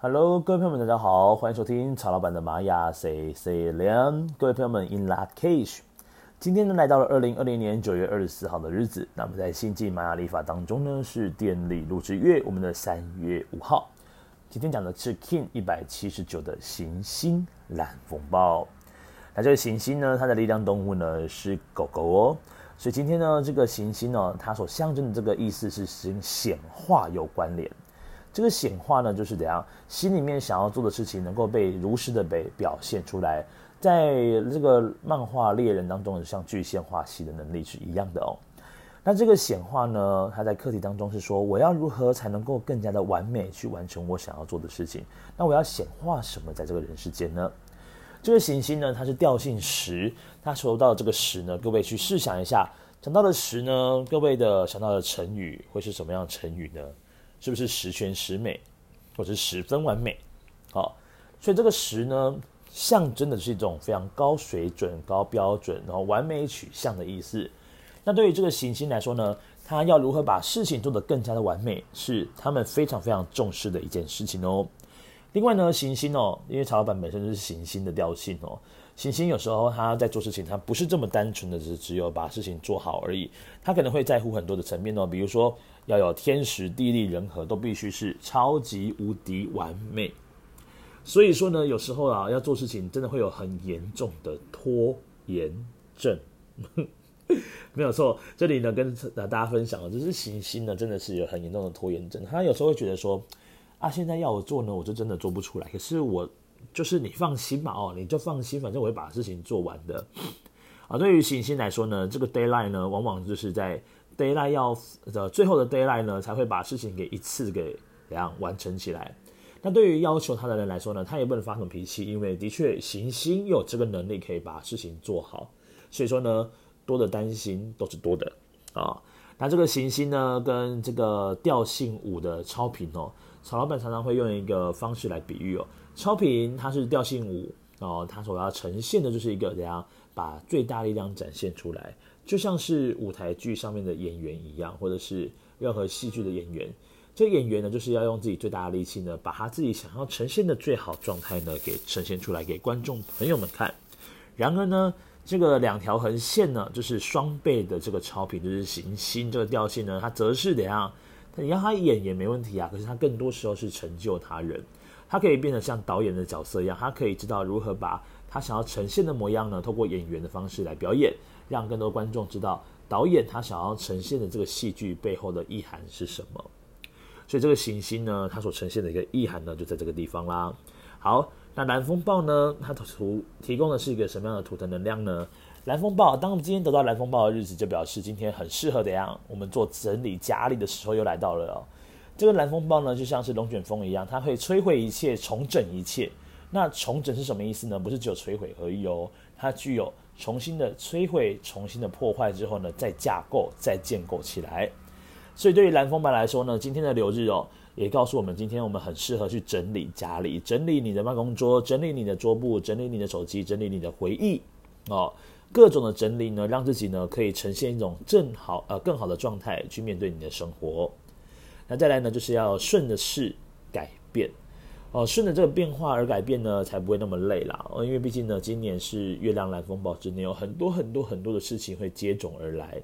Hello，各位朋友们，大家好，欢迎收听曹老板的玛雅 C C 连。各位朋友们，In lak'ech，今天呢来到了二零二零年九月二十四号的日子。那么在星际玛雅历法当中呢，是电力录制月，我们的三月五号。今天讲的是 King 一百七十九的行星蓝风暴。那这个行星呢，它的力量动物呢是狗狗哦。所以今天呢，这个行星呢，它所象征的这个意思是跟显化有关联。这个显化呢，就是怎样，心里面想要做的事情能够被如实的被表现出来，在这个漫画猎人当中，像具现化系的能力是一样的哦。那这个显化呢，它在课题当中是说，我要如何才能够更加的完美去完成我想要做的事情？那我要显化什么在这个人世间呢？这个行星呢，它是调性十，它说到这个十呢，各位去试想一下，讲到了十呢，各位的想到的成语会是什么样的成语呢？是不是十全十美，或者是十分完美？好，所以这个十呢，象征的是一种非常高水准、高标准，然后完美取向的意思。那对于这个行星来说呢，它要如何把事情做得更加的完美，是他们非常非常重视的一件事情哦。另外呢，行星哦，因为曹老板本身就是行星的调性哦。行星有时候他在做事情，他不是这么单纯的，只只有把事情做好而已。他可能会在乎很多的层面哦，比如说要有天时地利人和，都必须是超级无敌完美。所以说呢，有时候啊，要做事情真的会有很严重的拖延症。没有错，这里呢跟大家分享了，就是行星呢真的是有很严重的拖延症。他有时候会觉得说，啊，现在要我做呢，我就真的做不出来。可是我。就是你放心嘛，哦，你就放心，反正我会把事情做完的。啊，对于行星来说呢，这个 deadline 呢，往往就是在 deadline 要的最后的 deadline 呢，才会把事情给一次给怎样完成起来。那对于要求他的人来说呢，他也不能发什么脾气，因为的确行星有这个能力可以把事情做好。所以说呢，多的担心都是多的啊。那这个行星呢，跟这个调性五的超频哦，曹老板常常会用一个方式来比喻哦。超频它是调性五哦，它所要呈现的就是一个怎样把最大力量展现出来，就像是舞台剧上面的演员一样，或者是任何戏剧的演员。这演员呢，就是要用自己最大的力气呢，把他自己想要呈现的最好状态呢，给呈现出来给观众朋友们看。然而呢，这个两条横线呢，就是双倍的这个超频，就是行星这个调性呢，它则是怎样？你让他演也没问题啊，可是他更多时候是成就他人。他可以变得像导演的角色一样，他可以知道如何把他想要呈现的模样呢，透过演员的方式来表演，让更多观众知道导演他想要呈现的这个戏剧背后的意涵是什么。所以这个行星呢，它所呈现的一个意涵呢，就在这个地方啦。好，那蓝风暴呢，它图提供的是一个什么样的图腾能量呢？蓝风暴，当我们今天得到蓝风暴的日子，就表示今天很适合怎样？我们做整理家里的时候又来到了哦。这个蓝风暴呢，就像是龙卷风一样，它会摧毁一切，重整一切。那重整是什么意思呢？不是只有摧毁而已哦，它具有重新的摧毁、重新的破坏之后呢，再架构、再建构起来。所以对于蓝风暴来说呢，今天的流日哦，也告诉我们，今天我们很适合去整理家里，整理你的办公桌，整理你的桌布，整理你的手机，整理你的回忆哦，各种的整理呢，让自己呢可以呈现一种正好呃更好的状态去面对你的生活。那再来呢，就是要顺着势改变，哦，顺着这个变化而改变呢，才不会那么累啦。哦，因为毕竟呢，今年是月亮蓝风暴之年，有很多很多很多的事情会接踵而来，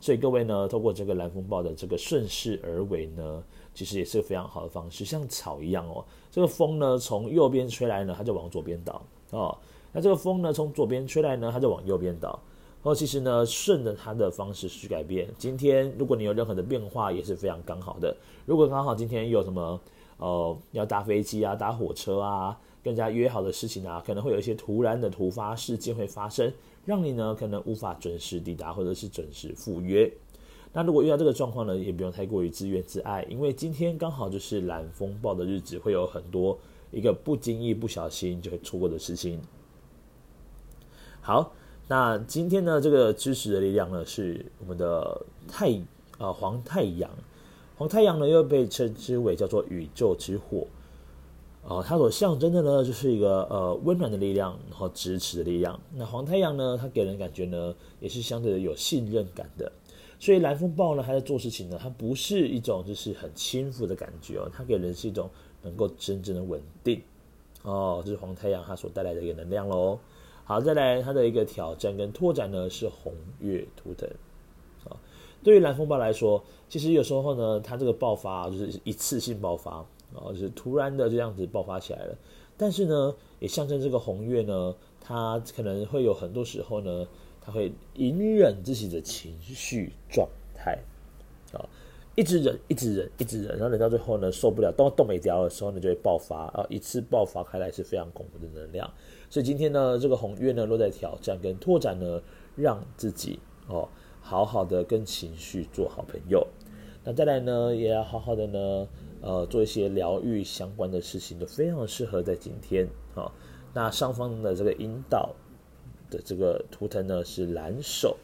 所以各位呢，透过这个蓝风暴的这个顺势而为呢，其实也是个非常好的方式，像草一样哦。这个风呢，从右边吹来呢，它就往左边倒哦。那这个风呢，从左边吹来呢，它就往右边倒。哦，其实呢，顺着它的方式去改变。今天如果你有任何的变化，也是非常刚好的。如果刚好今天有什么，呃，要搭飞机啊、搭火车啊，更加约好的事情啊，可能会有一些突然的突发事件会发生，让你呢可能无法准时抵达或者是准时赴约。那如果遇到这个状况呢，也不用太过于自怨自艾，因为今天刚好就是蓝风暴的日子，会有很多一个不经意、不小心就会错过的事情。好。那今天呢，这个支持的力量呢，是我们的太啊、呃、黄太阳，黄太阳呢又被称之为叫做宇宙之火，哦、它所象征的呢就是一个呃温暖的力量，然后支持的力量。那黄太阳呢，它给人感觉呢也是相对的有信任感的。所以蓝风暴呢，他在做事情呢，它不是一种就是很轻浮的感觉哦，它给人是一种能够真正的稳定哦，这是黄太阳它所带来的一个能量喽。好，再来它的一个挑战跟拓展呢是红月图腾啊。对于蓝风暴来说，其实有时候呢，它这个爆发就是一次性爆发啊，就是突然的这样子爆发起来了。但是呢，也象征这个红月呢，它可能会有很多时候呢。它会隐忍自己的情绪状态，啊，一直忍，一直忍，一直忍，然后忍到最后呢，受不了，动动没掉的时候呢，就会爆发，啊，一次爆发开来是非常恐怖的能量。所以今天呢，这个红月呢，落在挑战跟拓展呢，让自己哦，好好的跟情绪做好朋友。那再来呢，也要好好的呢，呃，做一些疗愈相关的事情，都非常适合在今天。啊，那上方的这个引导。的这个图腾呢是蓝手，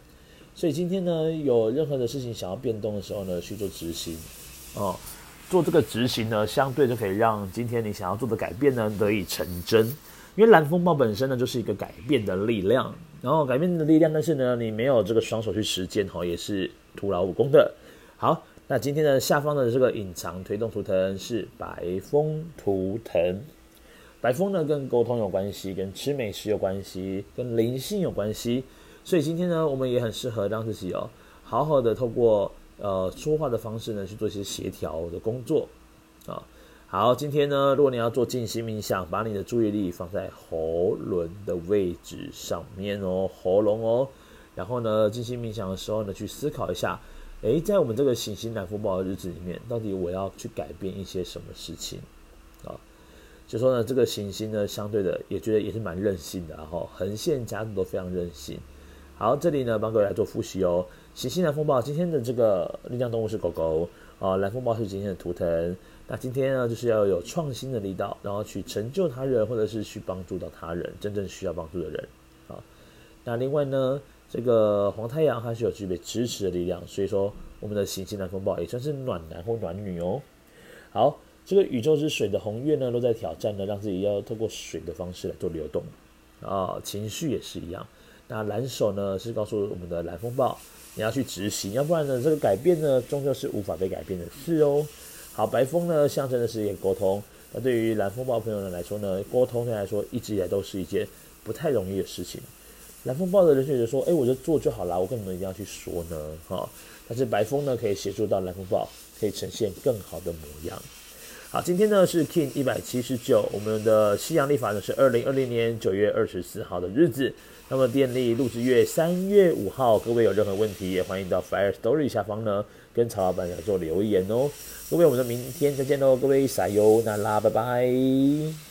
所以今天呢有任何的事情想要变动的时候呢，去做执行哦，做这个执行呢，相对就可以让今天你想要做的改变呢得以成真。因为蓝风暴本身呢就是一个改变的力量，然后改变的力量，但是呢你没有这个双手去实践哈，也是徒劳无功的。好，那今天的下方的这个隐藏推动图腾是白风图腾。白风呢，跟沟通有关系，跟吃美食有关系，跟灵性有关系。所以今天呢，我们也很适合让自己哦，好好的透过呃说话的方式呢，去做一些协调的工作啊。好，今天呢，如果你要做静心冥想，把你的注意力放在喉轮的位置上面哦，喉咙哦。然后呢，静心冥想的时候呢，去思考一下，诶，在我们这个行星蓝风暴的日子里面，到底我要去改变一些什么事情啊？就说呢，这个行星呢，相对的也觉得也是蛮任性的，然后横线家族都非常任性。好，这里呢帮各位来做复习哦。行星蓝风暴今天的这个力量动物是狗狗啊，蓝风暴是今天的图腾。那今天呢就是要有创新的力道，然后去成就他人，或者是去帮助到他人，真正需要帮助的人啊。那另外呢，这个黄太阳它是有具备支持的力量，所以说我们的行星蓝风暴也算是暖男或暖女哦。好。这个宇宙之水的红月呢，都在挑战呢，让自己要透过水的方式来做流动啊，情绪也是一样。那蓝手呢，是告诉我们的蓝风暴，你要去执行，要不然呢，这个改变呢，终究是无法被改变的事哦。好，白风呢，象征的是一个沟通。那对于蓝风暴朋友们来说呢，沟通对来说一直以来都是一件不太容易的事情。蓝风暴的人觉得说，哎，我就做就好啦，我跟你们一定要去说呢？哈，但是白风呢，可以协助到蓝风暴，可以呈现更好的模样。好，今天呢是 Kin 一百七十九，我们的西洋历法呢是二零二零年九月二十四号的日子。那么电力录制月三月五号，各位有任何问题也欢迎到 Fire Story 下方呢跟曹老板来做留言哦。各位，我们的明天再见喽，各位撒油那拉，拜拜。